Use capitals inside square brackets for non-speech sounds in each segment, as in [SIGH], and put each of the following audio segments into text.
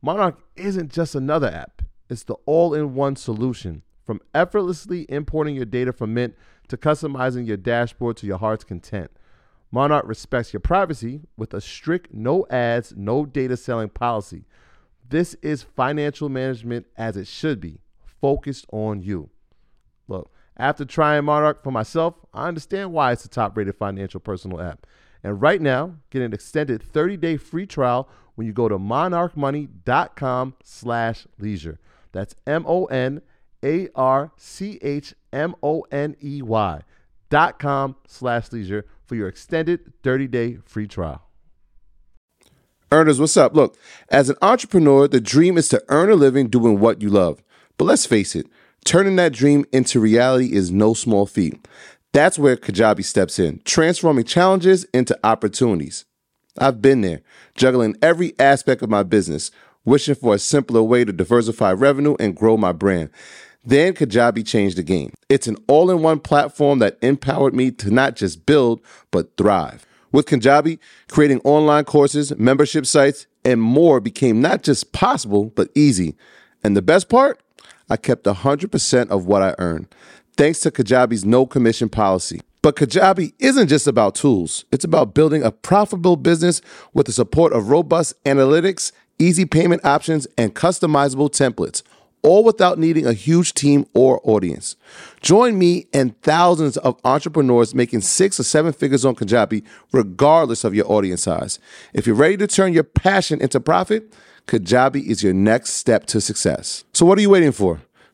Monarch isn't just another app, it's the all in one solution. From effortlessly importing your data from Mint to customizing your dashboard to your heart's content. Monarch respects your privacy with a strict no ads, no data selling policy. This is financial management as it should be, focused on you. Look, after trying Monarch for myself, I understand why it's the top rated financial personal app. And right now, get an extended 30 day free trial when you go to monarchmoney.com slash leisure. That's M O N A R C H M O N E Y dot com slash leisure for your extended 30 day free trial. Earners, what's up? Look, as an entrepreneur, the dream is to earn a living doing what you love. But let's face it, turning that dream into reality is no small feat. That's where Kajabi steps in, transforming challenges into opportunities. I've been there, juggling every aspect of my business, wishing for a simpler way to diversify revenue and grow my brand. Then Kajabi changed the game. It's an all in one platform that empowered me to not just build, but thrive. With Kajabi, creating online courses, membership sites, and more became not just possible, but easy. And the best part? I kept 100% of what I earned, thanks to Kajabi's no commission policy. But Kajabi isn't just about tools. It's about building a profitable business with the support of robust analytics, easy payment options, and customizable templates, all without needing a huge team or audience. Join me and thousands of entrepreneurs making six or seven figures on Kajabi, regardless of your audience size. If you're ready to turn your passion into profit, Kajabi is your next step to success. So what are you waiting for?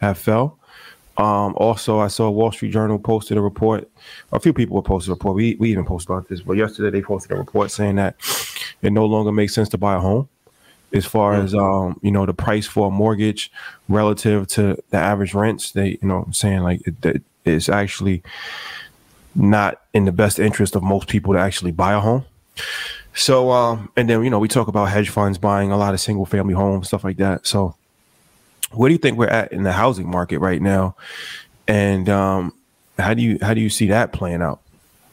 have fell. Um, also, I saw Wall Street Journal posted a report. A few people were posted a report. We we even posted about this, but yesterday they posted a report saying that it no longer makes sense to buy a home, as far as um, you know the price for a mortgage relative to the average rents. They you know I'm saying like it, it's actually not in the best interest of most people to actually buy a home. So um, and then you know we talk about hedge funds buying a lot of single family homes, stuff like that. So where do you think we're at in the housing market right now? And um, how do you how do you see that playing out?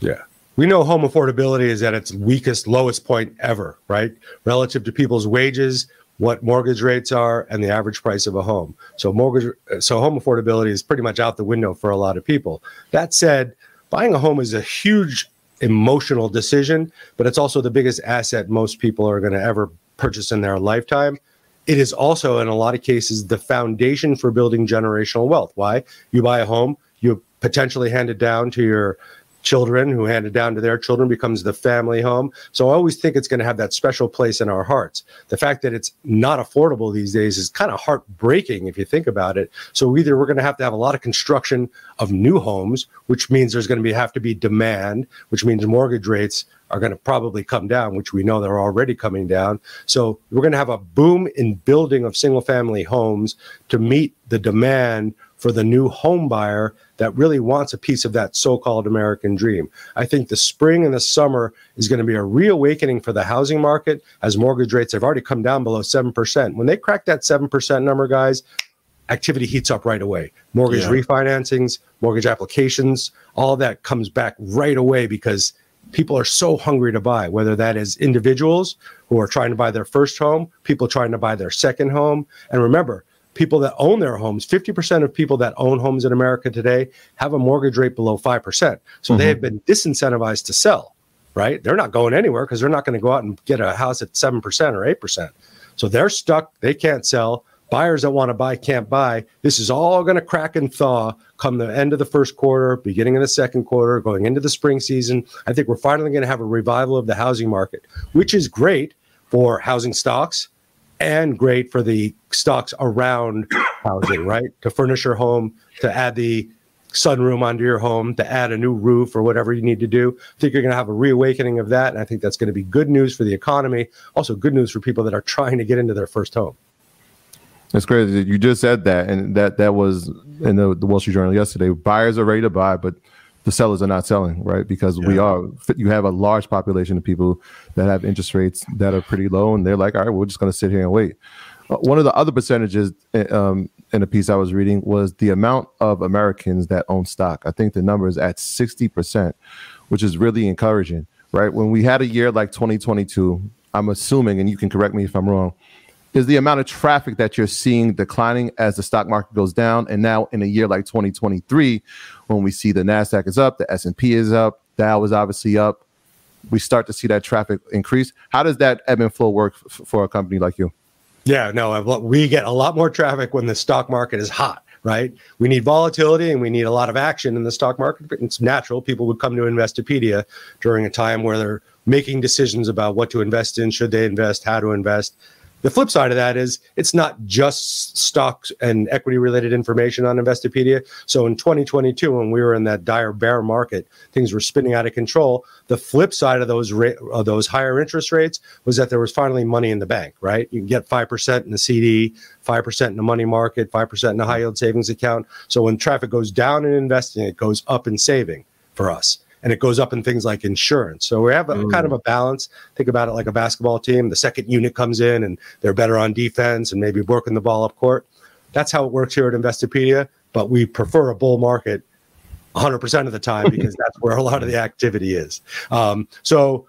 Yeah. We know home affordability is at its weakest, lowest point ever, right? Relative to people's wages, what mortgage rates are, and the average price of a home. So mortgage, so home affordability is pretty much out the window for a lot of people. That said, buying a home is a huge emotional decision, but it's also the biggest asset most people are going to ever purchase in their lifetime it is also in a lot of cases the foundation for building generational wealth. Why? You buy a home you potentially hand it down to your children who hand it down to their children becomes the family home. So I always think it's going to have that special place in our hearts. The fact that it's not affordable these days is kind of heartbreaking if you think about it. So either we're going to have to have a lot of construction of new homes, which means there's going to be have to be demand, which means mortgage rates are going to probably come down, which we know they're already coming down. So we're going to have a boom in building of single family homes to meet the demand for the new home buyer that really wants a piece of that so-called American dream. I think the spring and the summer is going to be a reawakening for the housing market as mortgage rates have already come down below 7%. When they crack that 7% number, guys, activity heats up right away. Mortgage yeah. refinancings, mortgage applications, all that comes back right away because people are so hungry to buy, whether that is individuals who are trying to buy their first home, people trying to buy their second home. And remember, people that own their homes, 50% of people that own homes in America today have a mortgage rate below 5%. So mm-hmm. they have been disincentivized to sell, right? They're not going anywhere because they're not going to go out and get a house at 7% or 8%. So they're stuck. They can't sell. Buyers that want to buy can't buy. This is all going to crack and thaw come the end of the first quarter, beginning of the second quarter, going into the spring season. I think we're finally going to have a revival of the housing market, which is great for housing stocks and great for the stocks around [COUGHS] housing, right? To furnish your home, to add the sunroom onto your home, to add a new roof or whatever you need to do. I think you're going to have a reawakening of that. And I think that's going to be good news for the economy. Also, good news for people that are trying to get into their first home. That's crazy. You just said that, and that that was in the, the Wall Street Journal yesterday. Buyers are ready to buy, but the sellers are not selling, right? Because yeah. we are you have a large population of people that have interest rates that are pretty low, and they're like, all right, we're just going to sit here and wait. Uh, one of the other percentages eh, um, in a piece I was reading was the amount of Americans that own stock. I think the number is at sixty percent, which is really encouraging, right? When we had a year like 2022, I'm assuming, and you can correct me if I'm wrong, is the amount of traffic that you're seeing declining as the stock market goes down. And now in a year like 2023 when we see the nasdaq is up the s&p is up dow is obviously up we start to see that traffic increase. How does that ebb and flow work f- for a company like you? Yeah no we get a lot more traffic when the stock market is hot right? We need volatility and we need a lot of action in the stock market. It's natural. People would come to investopedia during a time where they're making decisions about what to invest in should they invest how to invest the flip side of that is it's not just stocks and equity related information on Investopedia. So in 2022, when we were in that dire bear market, things were spinning out of control. The flip side of those ra- of those higher interest rates was that there was finally money in the bank. Right, you can get five percent in the CD, five percent in the money market, five percent in the high yield savings account. So when traffic goes down in investing, it goes up in saving for us and it goes up in things like insurance. So we have a mm. kind of a balance. Think about it like a basketball team. The second unit comes in and they're better on defense and maybe working the ball up court. That's how it works here at Investopedia. But we prefer a bull market 100% of the time [LAUGHS] because that's where a lot of the activity is. Um, so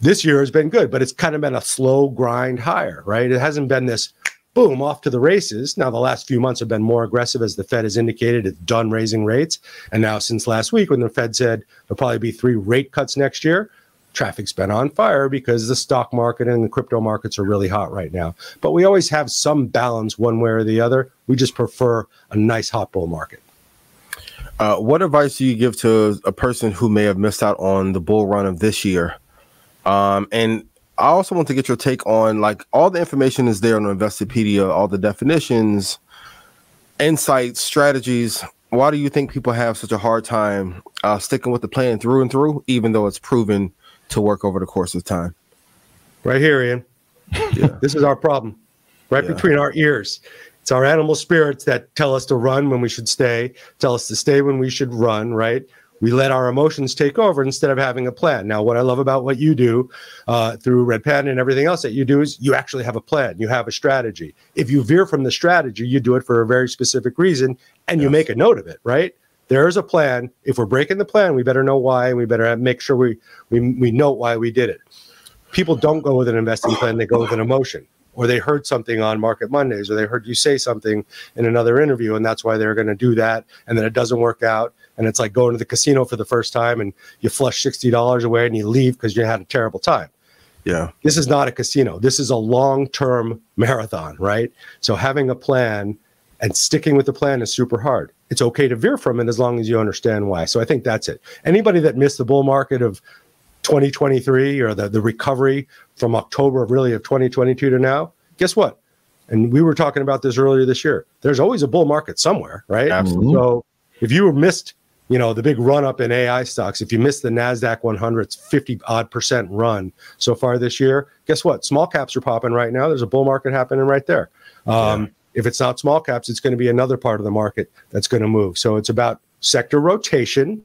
this year has been good, but it's kind of been a slow grind higher, right? It hasn't been this boom, off to the races. Now, the last few months have been more aggressive as the Fed has indicated it's done raising rates. And now, since last week, when the Fed said there'll probably be three rate cuts next year, traffic's been on fire because the stock market and the crypto markets are really hot right now. But we always have some balance one way or the other. We just prefer a nice hot bull market. Uh, what advice do you give to a person who may have missed out on the bull run of this year? Um, and I also want to get your take on like all the information is there on Investopedia, all the definitions, insights, strategies. Why do you think people have such a hard time uh, sticking with the plan through and through, even though it's proven to work over the course of time? Right here, Ian. Yeah. [LAUGHS] this is our problem, right yeah. between our ears. It's our animal spirits that tell us to run when we should stay, tell us to stay when we should run, right? We let our emotions take over instead of having a plan. Now, what I love about what you do uh, through Red Pen and everything else that you do is you actually have a plan, you have a strategy. If you veer from the strategy, you do it for a very specific reason and yes. you make a note of it, right? There's a plan. If we're breaking the plan, we better know why, and we better make sure we, we we know why we did it. People don't go with an investing plan; they go with an emotion or they heard something on Market Mondays, or they heard you say something in another interview, and that's why they're going to do that. And then it doesn't work out. And it's like going to the casino for the first time and you flush $60 away and you leave because you had a terrible time. Yeah. This is not a casino. This is a long term marathon, right? So having a plan and sticking with the plan is super hard it's okay to veer from it as long as you understand why. So I think that's it. Anybody that missed the bull market of 2023 or the, the recovery from October of really of 2022 to now, guess what? And we were talking about this earlier this year. There's always a bull market somewhere, right? Absolutely. So if you missed, you know, the big run up in AI stocks, if you missed the Nasdaq 100's 50 odd percent run so far this year, guess what? Small caps are popping right now. There's a bull market happening right there. Um, If it's not small caps, it's going to be another part of the market that's going to move. So it's about sector rotation,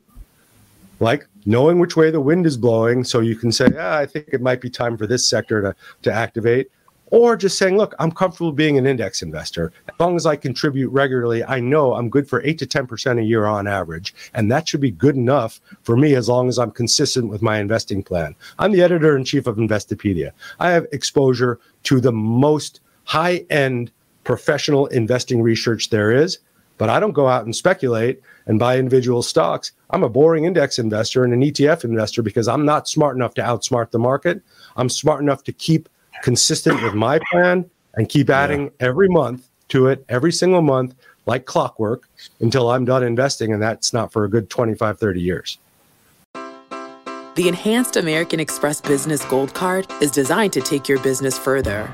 like knowing which way the wind is blowing, so you can say, ah, I think it might be time for this sector to to activate, or just saying, look, I'm comfortable being an index investor as long as I contribute regularly. I know I'm good for eight to ten percent a year on average, and that should be good enough for me as long as I'm consistent with my investing plan. I'm the editor in chief of Investopedia. I have exposure to the most high end professional investing research there is, but I don't go out and speculate and buy individual stocks. I'm a boring index investor and an ETF investor because I'm not smart enough to outsmart the market. I'm smart enough to keep consistent with my plan and keep adding every month to it every single month like clockwork until I'm done investing and that's not for a good 25 30 years. The Enhanced American Express Business Gold Card is designed to take your business further.